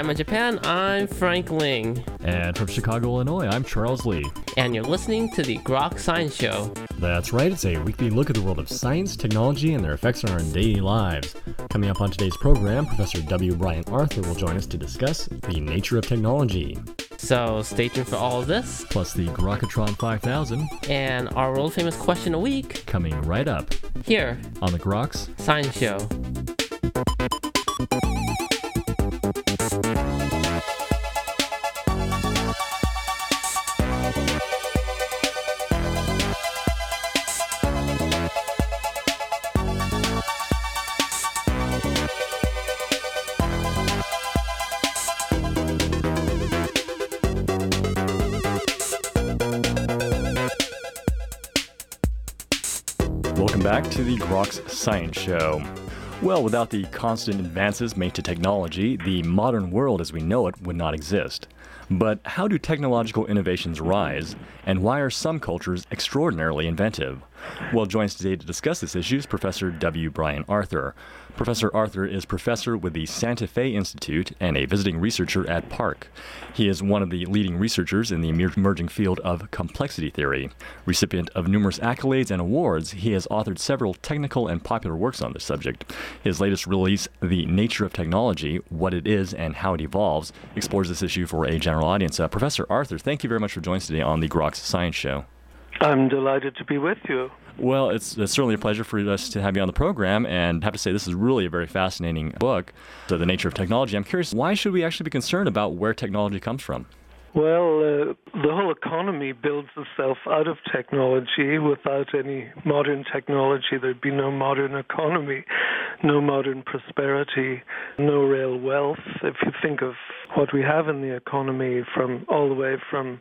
Hayama Japan, I'm Frank Ling. And from Chicago, Illinois, I'm Charles Lee. And you're listening to the Grok Science Show. That's right, it's a weekly look at the world of science, technology, and their effects on our daily lives. Coming up on today's program, Professor W. Brian Arthur will join us to discuss the nature of technology. So stay tuned for all of this. Plus the Grokatron 5000. And our world famous question a week. Coming right up. Here. On the Groks Science Show. Back to the Groks Science Show. Well, without the constant advances made to technology, the modern world as we know it would not exist. But how do technological innovations rise, and why are some cultures extraordinarily inventive? Well, joins today to discuss this issue is Professor W. Brian Arthur. Professor Arthur is professor with the Santa Fe Institute and a visiting researcher at PARC. He is one of the leading researchers in the emerging field of complexity theory. Recipient of numerous accolades and awards, he has authored several technical and popular works on this subject. His latest release, The Nature of Technology What It Is and How It Evolves, explores this issue for a general audience. Uh, professor Arthur, thank you very much for joining us today on the Groks Science Show. I'm delighted to be with you. Well, it's, it's, certainly a pleasure for us to have you on the program, and I have to say this is really a very fascinating book. So, the nature of technology. I'm curious, why should we actually be concerned about where technology comes from? Well, uh, the whole economy builds itself out of technology. Without any modern technology, there'd be no modern economy, no modern prosperity, no real wealth. If you think of what we have in the economy, from all the way from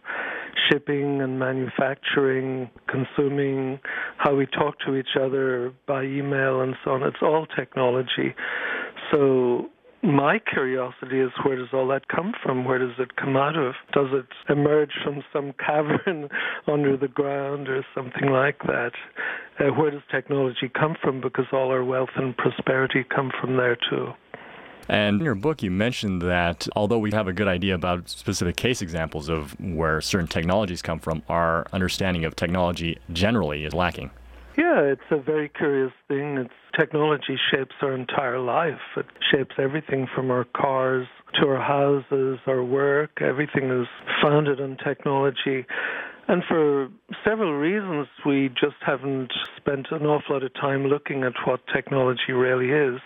shipping and manufacturing, consuming, how we talk to each other by email and so on, it's all technology. So my curiosity is where does all that come from? Where does it come out of? Does it emerge from some cavern under the ground or something like that? Uh, where does technology come from? Because all our wealth and prosperity come from there too. And in your book, you mentioned that although we have a good idea about specific case examples of where certain technologies come from, our understanding of technology generally is lacking. Yeah, it's a very curious thing. It's technology shapes our entire life. It shapes everything from our cars to our houses, our work. Everything is founded on technology. And for several reasons, we just haven't spent an awful lot of time looking at what technology really is.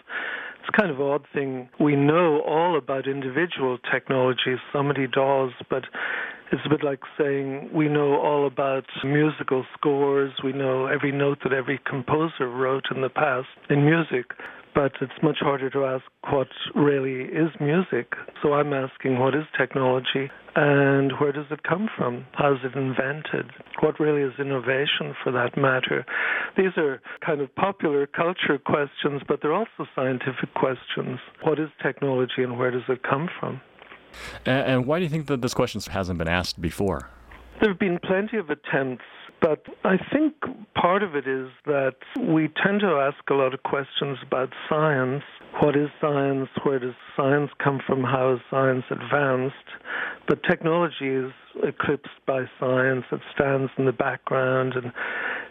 It's kind of an odd thing. We know all about individual technologies, somebody does, but it's a bit like saying we know all about musical scores, we know every note that every composer wrote in the past in music, but it's much harder to ask what really is music. So I'm asking what is technology and where does it come from? How is it invented? What really is innovation for that matter? These are kind of popular culture questions, but they're also scientific questions. What is technology and where does it come from? And, and why do you think that this question hasn't been asked before? There have been plenty of attempts, but I think part of it is that we tend to ask a lot of questions about science. What is science? Where does science come from? How is science advanced? But technology is eclipsed by science. It stands in the background and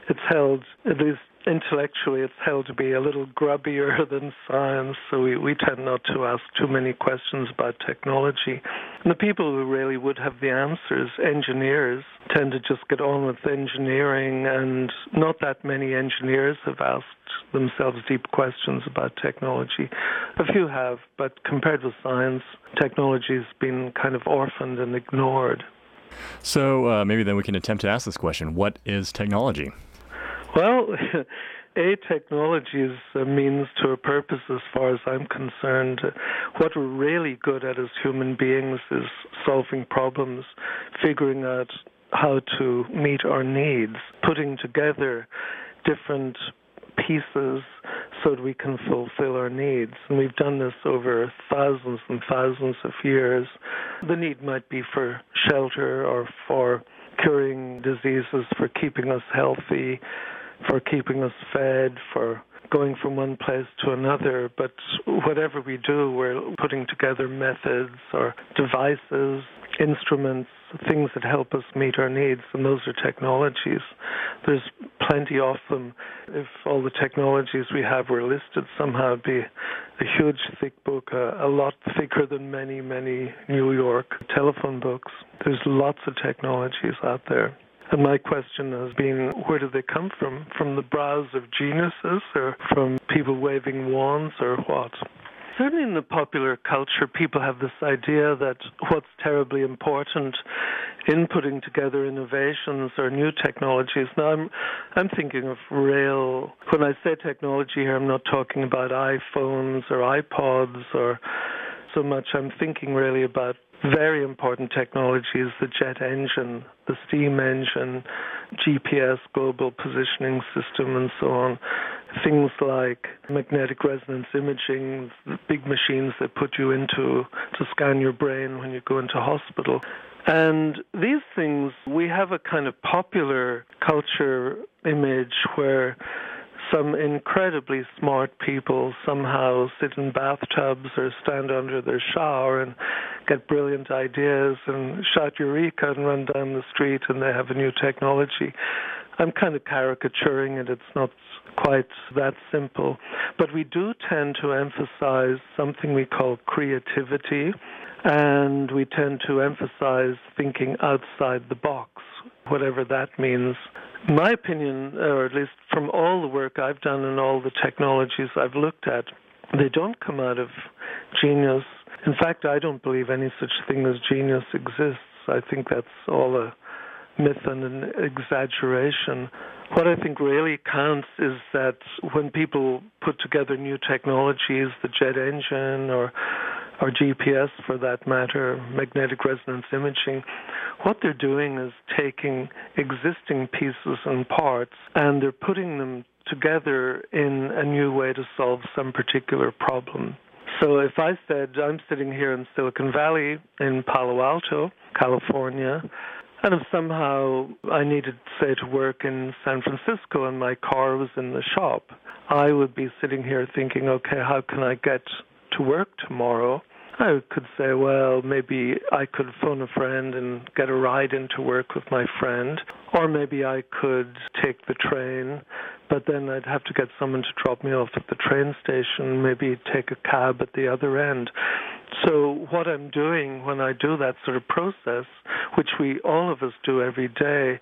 it's held, at least intellectually it's held to be a little grubbier than science, so we, we tend not to ask too many questions about technology. And the people who really would have the answers, engineers, tend to just get on with engineering, and not that many engineers have asked themselves deep questions about technology. A few have, but compared with science, technology has been kind of orphaned and ignored. So uh, maybe then we can attempt to ask this question What is technology? Well, a technology is a means to a purpose as far as I'm concerned. What we're really good at as human beings is solving problems, figuring out how to meet our needs, putting together different pieces so that we can fulfill our needs. And we've done this over thousands and thousands of years. The need might be for shelter or for curing diseases, for keeping us healthy, for keeping us fed, for going from one place to another, but whatever we do, we're putting together methods or devices, instruments, things that help us meet our needs, and those are technologies. There's plenty of them. If all the technologies we have were listed somehow, it'd be a huge, thick book, a, a lot thicker than many, many New York telephone books. There's lots of technologies out there. And my question has been, where do they come from? From the brows of geniuses or from people waving wands or what? Certainly in the popular culture, people have this idea that what's terribly important in putting together innovations or new technologies. Now, I'm, I'm thinking of real, when I say technology here, I'm not talking about iPhones or iPods or so much. I'm thinking really about very important technologies the jet engine, the steam engine, GPS, global positioning system, and so on. Things like magnetic resonance imaging, big machines that put you into to scan your brain when you go into hospital. And these things, we have a kind of popular culture image where some incredibly smart people somehow sit in bathtubs or stand under their shower and get brilliant ideas and shout eureka and run down the street and they have a new technology. I'm kind of caricaturing it. It's not quite that simple. But we do tend to emphasize something we call creativity, and we tend to emphasize thinking outside the box, whatever that means my opinion, or at least from all the work I've done and all the technologies I've looked at, they don't come out of genius. In fact, I don't believe any such thing as genius exists. I think that's all a myth and an exaggeration. What I think really counts is that when people put together new technologies, the jet engine or or GPS for that matter, magnetic resonance imaging, what they're doing is taking existing pieces and parts and they're putting them together in a new way to solve some particular problem. So if I said I'm sitting here in Silicon Valley in Palo Alto, California, and if somehow I needed, say, to work in San Francisco and my car was in the shop, I would be sitting here thinking, okay, how can I get to work tomorrow? I could say, well, maybe I could phone a friend and get a ride into work with my friend, or maybe I could take the train, but then I'd have to get someone to drop me off at the train station, maybe take a cab at the other end. So, what I'm doing when I do that sort of process, which we all of us do every day,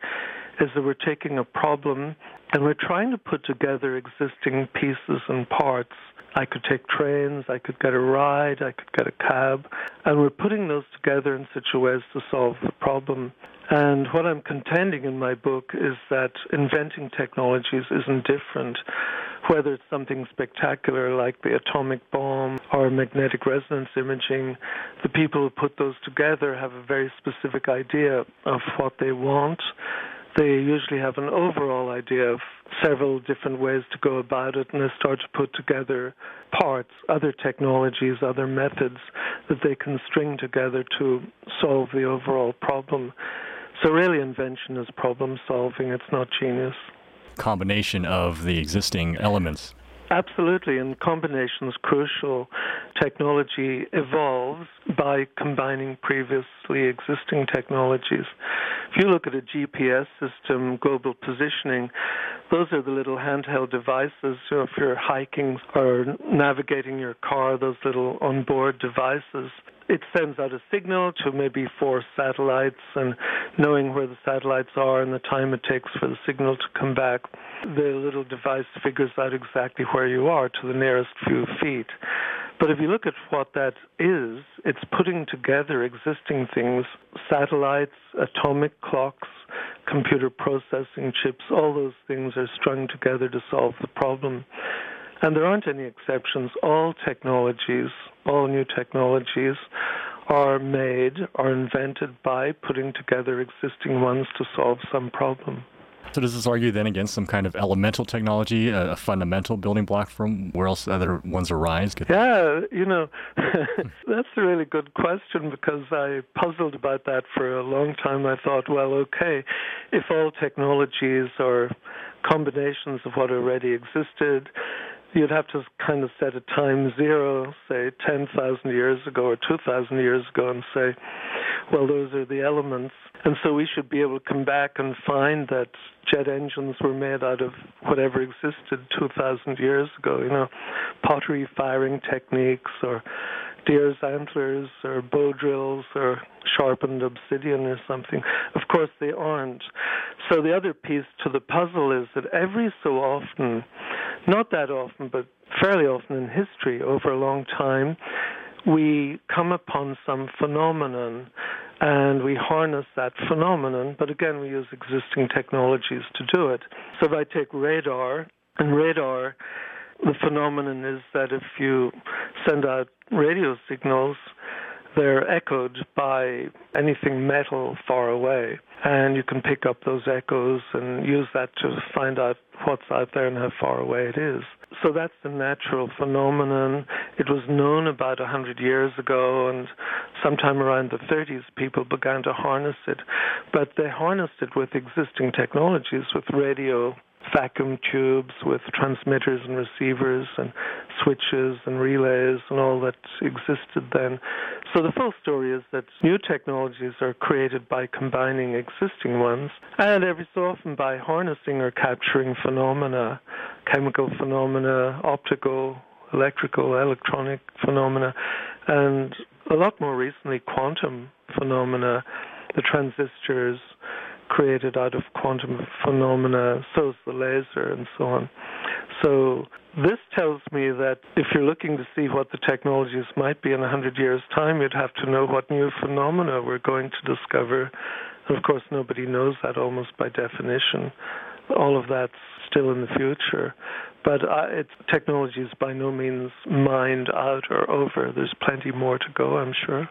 is that we're taking a problem and we're trying to put together existing pieces and parts I could take trains, I could get a ride, I could get a cab, and we're putting those together in such a way as to solve the problem. And what I'm contending in my book is that inventing technologies isn't different, whether it's something spectacular like the atomic bomb or magnetic resonance imaging. The people who put those together have a very specific idea of what they want they usually have an overall idea of several different ways to go about it, and they start to put together parts, other technologies, other methods that they can string together to solve the overall problem. So, really, invention is problem solving, it's not genius. Combination of the existing elements. Absolutely, and combination is crucial. Technology evolves by combining previously existing technologies. If you look at a GPS system, global positioning, those are the little handheld devices. So if you're hiking or navigating your car, those little onboard devices it sends out a signal to maybe four satellites, and knowing where the satellites are and the time it takes for the signal to come back, the little device figures out exactly where you are to the nearest few feet. But if you look at what that is, it's putting together existing things satellites, atomic clocks, computer processing chips, all those things are strung together to solve the problem. And there aren't any exceptions. All technologies, all new technologies, are made or invented by putting together existing ones to solve some problem. So does this argue then against some kind of elemental technology, a, fundamental building block from where else other ones arise? Yeah, you know, hmm. that's a really good question because I puzzled about that for a long time. I thought, well, okay, if all technologies are combinations of what already existed, you'd have to kind of set a time zero, say 10,000 years ago or 2,000 years ago, and say, well, those are the elements. And so we should be able to come back and find that jet engines were made out of whatever existed 2,000 years ago, you know, pottery firing techniques or deer's antlers or bow drills or sharpened obsidian or something. Of course, they aren't. So the other piece to the puzzle is that every so often, not that often, but fairly often in history over a long time, we come upon some phenomenon and we harness that phenomenon, but again, we use existing technologies to do it. So if I take radar, and radar the phenomenon is that if you send out radio signals, they're echoed by anything metal far away. And you can pick up those echoes and use that to find out what's out there and how far away it is. So that's the natural phenomenon. It was known about a 100 years ago, and sometime around the 30s, people began to harness it. But they harnessed it with existing technologies, with radio vacuum tubes with transmitters and receivers and switches and relays and all that existed then. So the full story is that new technologies are created by combining existing ones and every so often by harnessing or capturing phenomena, chemical phenomena, optical, electrical, electronic phenomena, and a lot more recently quantum phenomena, the transistors, created out of quantum phenomena, so is the laser, and so on. So this tells me that if you're looking to see what the technologies might be in 100 years' time, you'd have to know what new phenomena we're going to discover. And of course, nobody knows that almost by definition. All of that's still in the future. But uh, technology is by no means mined out or over. There's plenty more to go, I'm sure.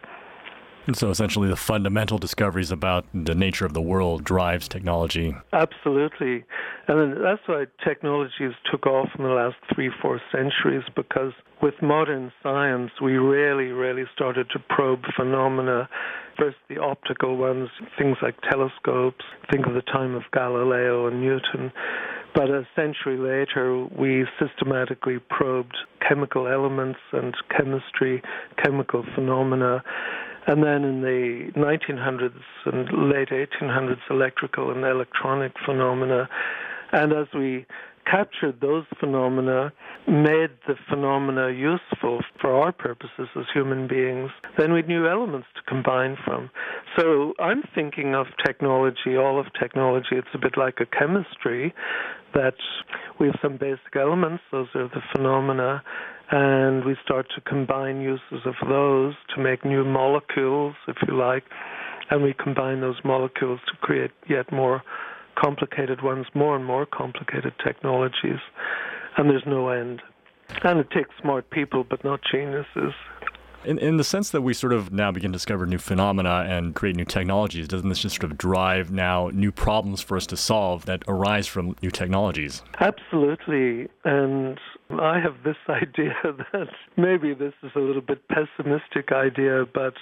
And so essentially, the fundamental discoveries about the nature of the world drives technology. Absolutely. And that's why technologies took off in the last three, four centuries, because with modern science, we really, really started to probe phenomena. First, the optical ones, things like telescopes. Think of the time of Galileo and Newton. But a century later, we systematically probed chemical elements and chemistry, chemical phenomena. And then in the 1900s and late 1800s, electrical and electronic phenomena. And as we captured those phenomena, made the phenomena useful for our purposes as human beings, then we knew elements to combine from. So I'm thinking of technology, all of technology, it's a bit like a chemistry, that we have some basic elements, those are the phenomena, and we start to combine uses of those to make new molecules, if you like, and we combine those molecules to create yet more complicated ones, more and more complicated technologies, and there's no end. And it takes smart people, but not geniuses. In, in the sense that we sort of now begin to discover new phenomena and create new technologies, doesn't this just sort of drive now new problems for us to solve that arise from new technologies? Absolutely. And I have this idea that maybe this is a little bit pessimistic idea, but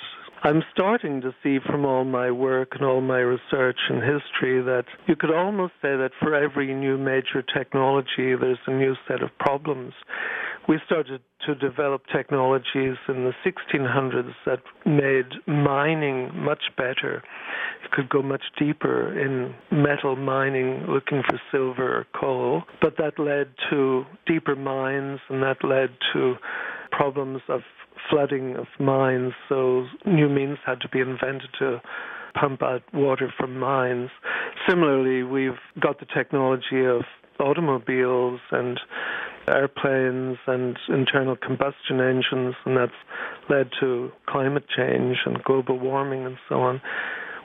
I'm starting to see from all my work and all my research and history that you could almost say that for every new major technology, there's a new set of problems. We started to develop technologies in the 1600s that made mining much better. You could go much deeper in metal mining looking for silver or coal, but that led to deeper mines and that led to problems of flooding of mines, so new means had to be invented to pump out water from mines. Similarly, we've got the technology of automobiles and airplanes and internal combustion engines, and that's led to climate change and global warming and so on.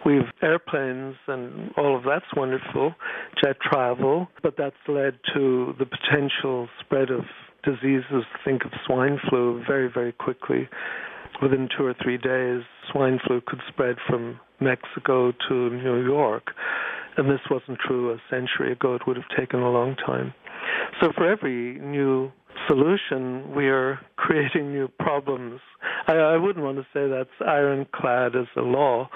We've airplanes and all of that's wonderful, jet travel, but that's led to the potential spread of diseases. Think of swine flu very, very quickly. Within two or three days, swine flu could spread from Mexico to New York. And this wasn't true a century ago. It would have taken a long time. So for every new solution, we are creating new problems. I, I wouldn't want to say that's ironclad as a law,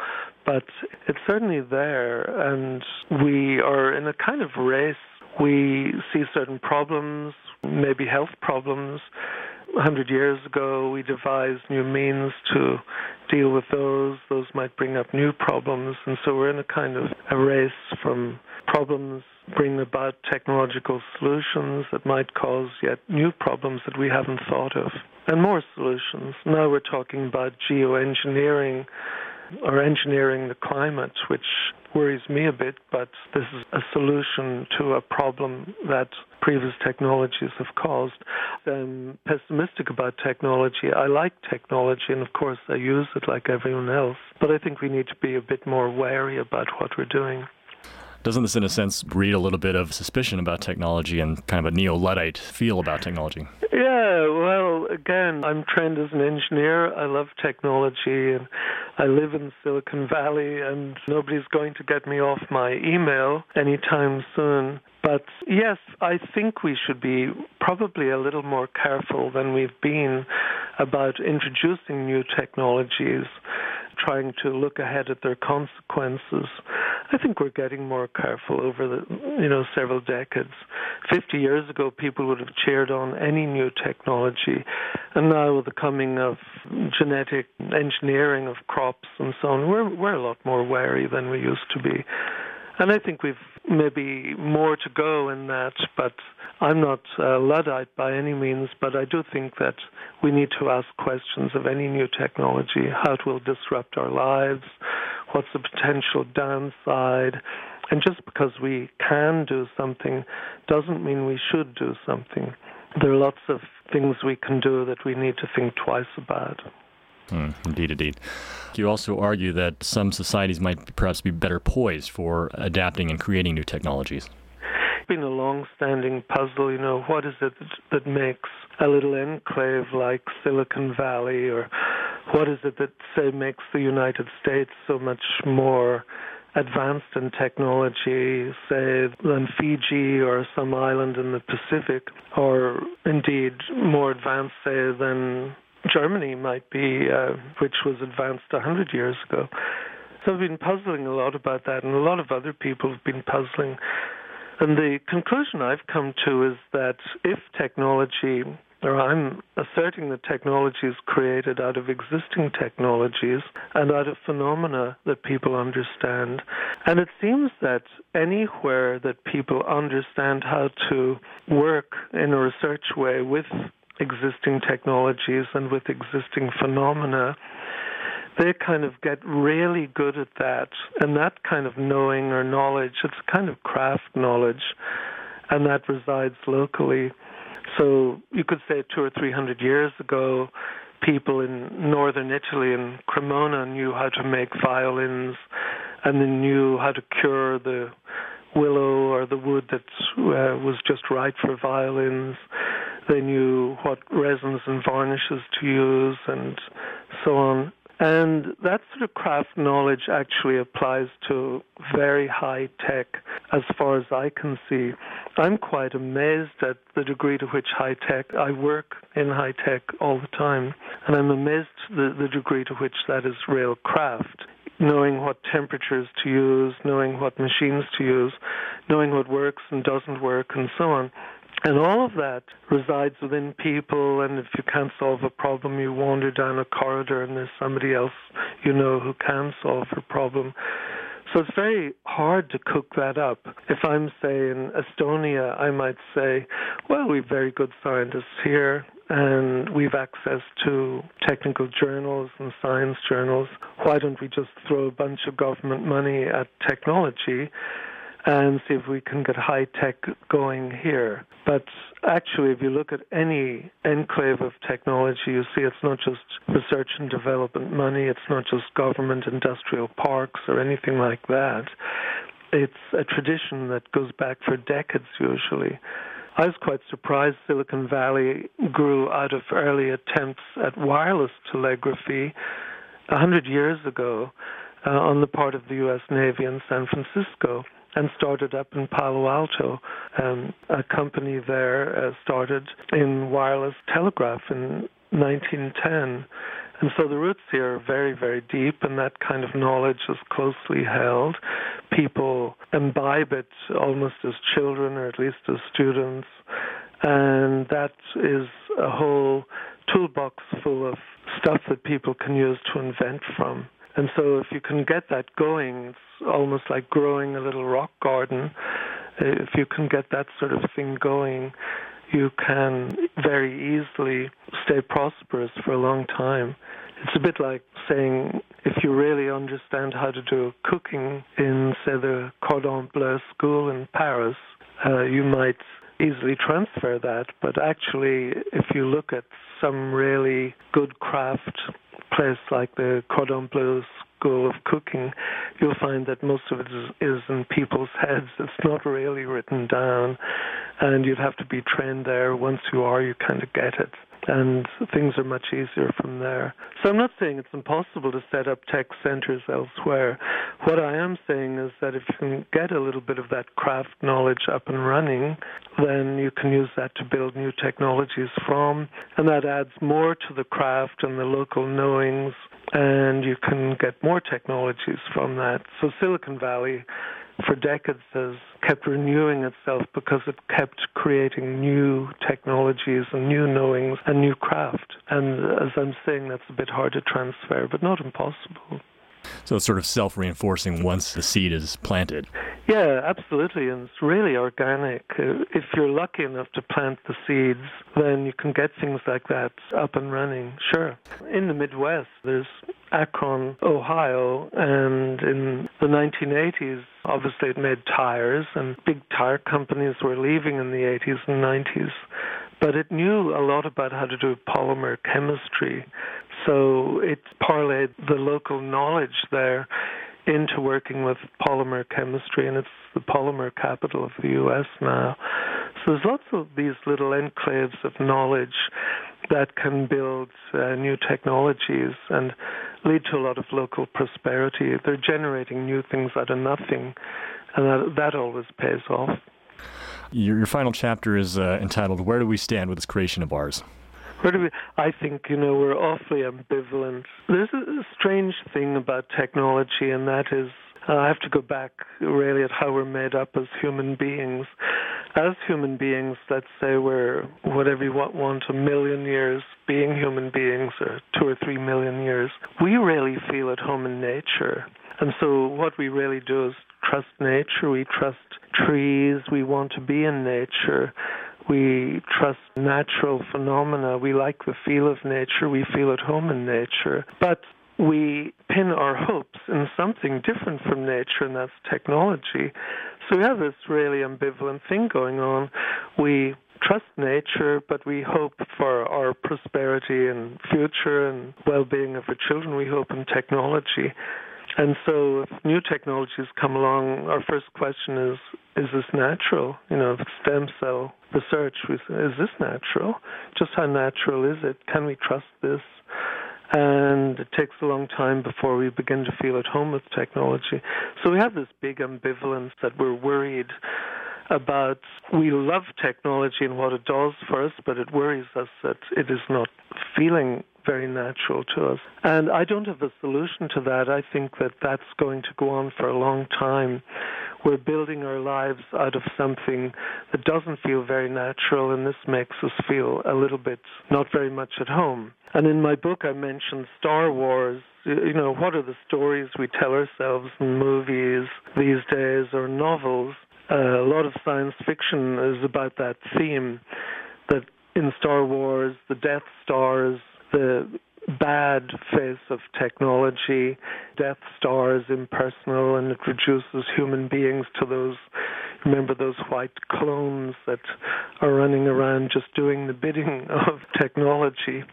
but it's certainly there, and we are in a kind of race. We see certain problems, maybe health problems. A 100 years ago, we devised new means to deal with those. Those might bring up new problems. And so we're in a kind of a race from problems bring about technological solutions that might cause yet new problems that we haven't thought of, and more solutions. Now we're talking about geoengineering or engineering the climate, which worries me a bit, but this is a solution to a problem that previous technologies have caused. I'm pessimistic about technology. I like technology, and of course, I use it like everyone else, but I think we need to be a bit more wary about what we're doing. Doesn't this, in a sense, breed a little bit of suspicion about technology and kind of a neo Luddite feel about technology? Yeah, well, again, I'm trained as an engineer. I love technology, and I live in Silicon Valley, and nobody's going to get me off my email anytime soon. But yes, I think we should be probably a little more careful than we've been about introducing new technologies trying to look ahead at their consequences. I think we're getting more careful over the you know several decades. Fifty years ago, people would have cheered on any new technology, and now with the coming of genetic engineering of crops and so on, we're we're a lot more wary than we used to be. And I think we've maybe more to go in that, but I'm not a Luddite by any means, but I do think that we need to ask questions of any new technology, how it will disrupt our lives, what's the potential downside. And just because we can do something doesn't mean we should do something. There are lots of things we can do that we need to think twice about. Mm, indeed, indeed. You also argue that some societies might perhaps be better poised for adapting and creating new technologies. It's been a long-standing puzzle. You know, what is it that makes a little enclave like Silicon Valley, or what is it that say makes the United States so much more advanced in technology, say, than Fiji or some island in the Pacific, or indeed more advanced, say, than Germany might be, uh, which was advanced 100 years ago. So I've been puzzling a lot about that, and a lot of other people have been puzzling. And the conclusion I've come to is that if technology, or I'm asserting that technology is created out of existing technologies and out of phenomena that people understand. And it seems that anywhere that people understand how to work in a research way with existing technologies and with existing phenomena, they kind of get really good at that. And that kind of knowing or knowledge, it's kind of craft knowledge, and that resides locally. So you could say two or three hundred years ago, people in northern Italy in Cremona knew how to make violins and they knew how to cure the willow or the wood that uh, was just right for violins. They knew what resins and varnishes to use and so on. And that sort of craft knowledge actually applies to very high tech as far as I can see. I'm quite amazed at the degree to which high tech, I work in high tech all the time, and I'm amazed the, the degree to which that is real craft. Knowing what temperatures to use, knowing what machines to use, knowing what works and doesn't work, and so on. And all of that resides within people, and if you can't solve a problem, you wander down a corridor and there's somebody else you know who can solve the problem. So it's very hard to cook that up. If I'm, say, in Estonia, I might say, well, we've very good scientists here, and we've access to technical journals and science journals. Why don't we just throw a bunch of government money at technology? And see if we can get high tech going here. But actually, if you look at any enclave of technology, you see it's not just research and development money, it's not just government industrial parks or anything like that. It's a tradition that goes back for decades usually. I was quite surprised Silicon Valley grew out of early attempts at wireless telegraphy a hundred years ago uh, on the part of the U.S. Navy in San Francisco and started up in Palo Alto. Um, a company there uh, started in wireless telegraph in 1910. And so the roots here are very, very deep, and that kind of knowledge is closely held. People imbibe it almost as children, or at least as students. And that is a whole toolbox full of stuff that people can use to invent from. And so if you can get that going, it's almost like growing a little rock garden. If you can get that sort of thing going, you can very easily stay prosperous for a long time. It's a bit like saying if you really understand how to do cooking in, say, the Cordon Bleu school in Paris, uh, you might easily transfer that. But actually, if you look at some really good craft place like the Cordon Bleu School of Cooking, you'll find that most of it is, is in people's heads. It's not really written down, and you'd have to be trained there. Once you are, you kind of get it and things are much easier from there. So I'm not saying it's impossible to set up tech centers elsewhere. What I am saying is that if you can get a little bit of that craft knowledge up and running, then you can use that to build new technologies from, and that adds more to the craft and the local knowings, and you can get more technologies from that. So Silicon Valley for decades has kept renewing itself because it kept creating new technologies and new knowings and new craft. And as I'm saying, that's a bit hard to transfer, but not impossible. So it's sort of self reinforcing once the seed is planted. Yeah, absolutely. And it's really organic. Uh, if you're lucky enough to plant the seeds, then you can get things like that up and running. Sure. In the Midwest, there's Akron, Ohio, and in the 1980s, obviously it made tires, and big tire companies were leaving in the 80s and 90s. But it knew a lot about how to do polymer chemistry. So it parlayed the local knowledge there into working with polymer chemistry, and it's the polymer capital of the U.S. now. So there's lots of these little enclaves of knowledge that can build uh, new technologies and lead to a lot of local prosperity. They're generating new things out of nothing, and that, that always pays off. Your, your final chapter is uh, entitled "Where Do We Stand with This Creation of Ours." Where do we? I think you know we're awfully ambivalent. There's a strange thing about technology, and that is uh, I have to go back really at how we're made up as human beings. As human beings, let's say we're whatever you want, want a million years being human beings, or two or three million years. We really feel at home in nature, and so what we really do is trust nature. We trust trees. We want to be in nature. We trust natural phenomena. We like the feel of nature. We feel at home in nature. But we pin our hopes in something different from nature, and that's technology. So we have this really ambivalent thing going on. We trust nature, but we hope for our prosperity and future and well being of our children. We hope in technology. And so, if new technologies come along, our first question is: Is this natural? You know, stem cell research is this natural? Just how natural is it? Can we trust this? And it takes a long time before we begin to feel at home with technology. So we have this big ambivalence that we're worried about. We love technology and what it does for us, but it worries us that it is not feeling very natural to us. And I don't have a solution to that. I think that that's going to go on for a long time. We're building our lives out of something that doesn't feel very natural, and this makes us feel a little bit not very much at home. And in my book, I mentioned Star Wars. You know, what are the stories we tell ourselves in movies these days or novels? Uh, a lot of science fiction is about that theme that in Star Wars, the Death Stars the bad face of technology. Death Star is impersonal and it reduces human beings to those, remember those white clones that are running around just doing the bidding of technology.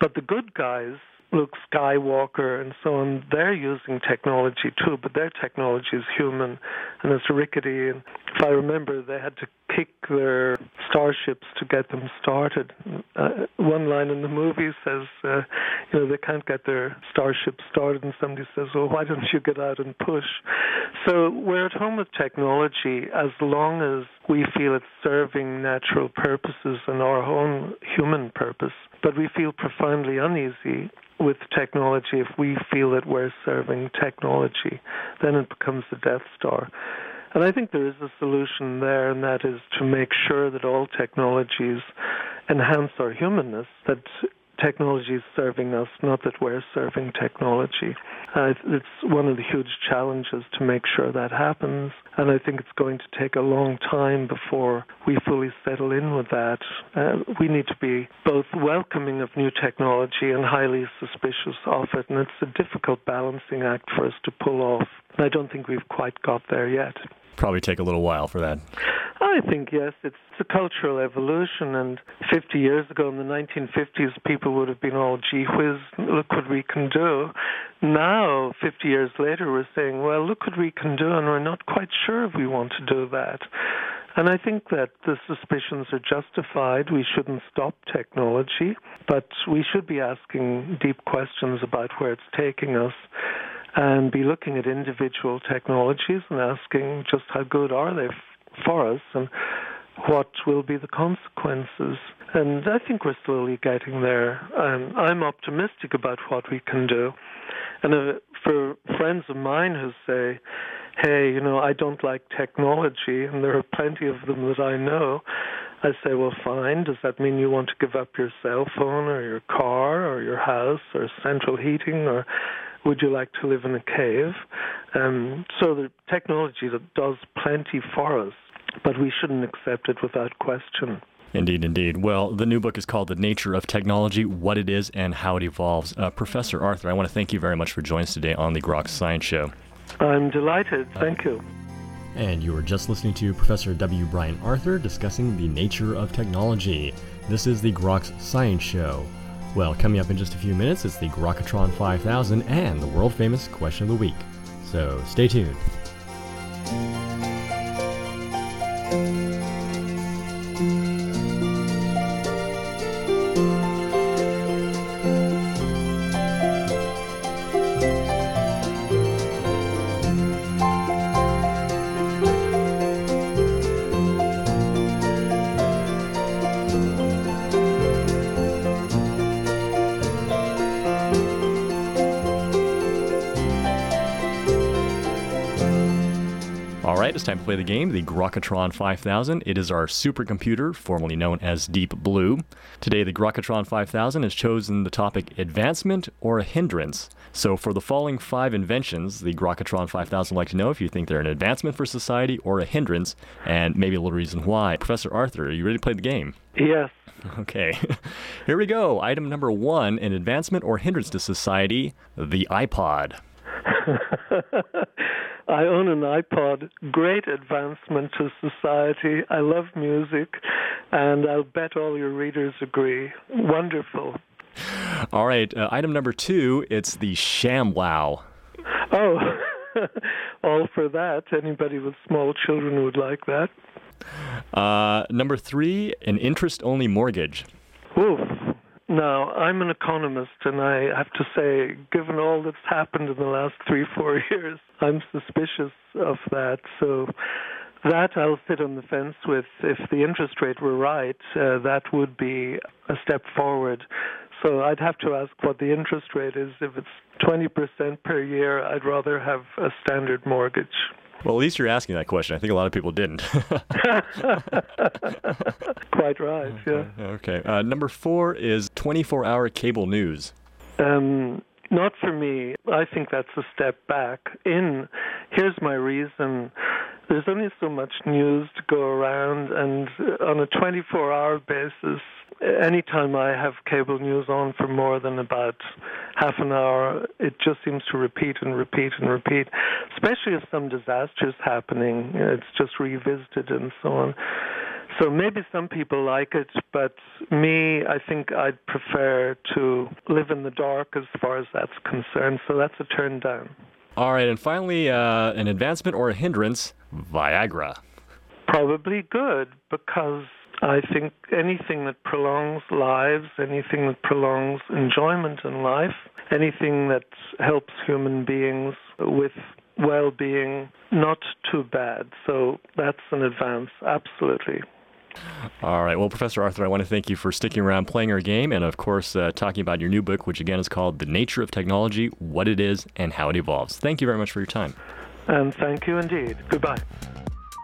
But the good guys, Luke Skywalker and so on, they're using technology too, but their technology is human and it's rickety. And if I remember, they had to kick their starships to get them started. Uh, one line in the movie says, uh, you know, they can't get their starship started, and somebody says, well, why don't you get out and push? So we're at home with technology as long as we feel it's serving natural purposes and our own human purpose. But we feel profoundly uneasy with technology if we feel that we're serving technology. Then it becomes the Death Star. And I think there is a solution there, and that is to make sure that all technologies enhance our humanness, that technology is serving us, not that we're serving technology. Uh, it's one of the huge challenges to make sure that happens, and I think it's going to take a long time before we fully settle in with that. Uh, we need to be both welcoming of new technology and highly suspicious of it, and it's a difficult balancing act for us to pull off. And I don't think we've quite got there yet. Probably take a little while for that. I think yes, it's a cultural evolution. And 50 years ago, in the 1950s, people would have been all gee whiz, look what we can do. Now, 50 years later, we're saying, well, look what we can do, and we're not quite sure if we want to do that. And I think that the suspicions are justified. We shouldn't stop technology, but we should be asking deep questions about where it's taking us and be looking at individual technologies and asking just how good are they for us and what will be the consequences. And I think we're slowly getting there. Um, I'm optimistic about what we can do. And uh, for friends of mine who say, hey, you know, I don't like technology, and there are plenty of them that I know, I say, well, fine. Does that mean you want to give up your cell phone or your car or your house or central heating or would you like to live in a cave? Um, so the technology that does plenty for us, but we shouldn't accept it without question. Indeed, indeed. Well, the new book is called The Nature of Technology What It Is and How It Evolves. Uh, Professor Arthur, I want to thank you very much for joining us today on the Grok Science Show. I'm delighted. Thank you. And you were just listening to Professor W. Brian Arthur discussing the nature of technology. This is the Groks Science Show. Well, coming up in just a few minutes, it's the Grokatron 5000 and the world famous question of the week. So stay tuned. Time to play the game, the Grokatron 5000. It is our supercomputer, formerly known as Deep Blue. Today, the Grokatron 5000 has chosen the topic advancement or a hindrance. So, for the following five inventions, the Grokatron 5000 would like to know if you think they're an advancement for society or a hindrance, and maybe a little reason why. Professor Arthur, are you ready to play the game? Yes. Okay. Here we go. Item number one an advancement or hindrance to society, the iPod. I own an iPod. Great advancement to society. I love music, and I'll bet all your readers agree. Wonderful. All right. Uh, item number two it's the ShamWow. Oh, all for that. Anybody with small children would like that. Uh, number three, an interest only mortgage. Oof. Now, I'm an economist, and I have to say, given all that's happened in the last three, four years, I'm suspicious of that. So, that I'll sit on the fence with. If the interest rate were right, uh, that would be a step forward. So I'd have to ask what the interest rate is. If it's 20% per year, I'd rather have a standard mortgage. Well, at least you're asking that question. I think a lot of people didn't. Quite right, yeah. Okay. Uh, number four is 24 hour cable news. Um, not for me. I think that's a step back. In here's my reason. There's only so much news to go around, and on a 24 hour basis, anytime I have cable news on for more than about half an hour, it just seems to repeat and repeat and repeat, especially if some disaster is happening. It's just revisited and so on. So maybe some people like it, but me, I think I'd prefer to live in the dark as far as that's concerned. So that's a turn down. All right, and finally, uh, an advancement or a hindrance Viagra. Probably good because I think anything that prolongs lives, anything that prolongs enjoyment in life, anything that helps human beings with well being, not too bad. So that's an advance, absolutely. All right. Well, Professor Arthur, I want to thank you for sticking around playing our game and, of course, uh, talking about your new book, which again is called The Nature of Technology What It Is and How It Evolves. Thank you very much for your time. And thank you indeed. Goodbye.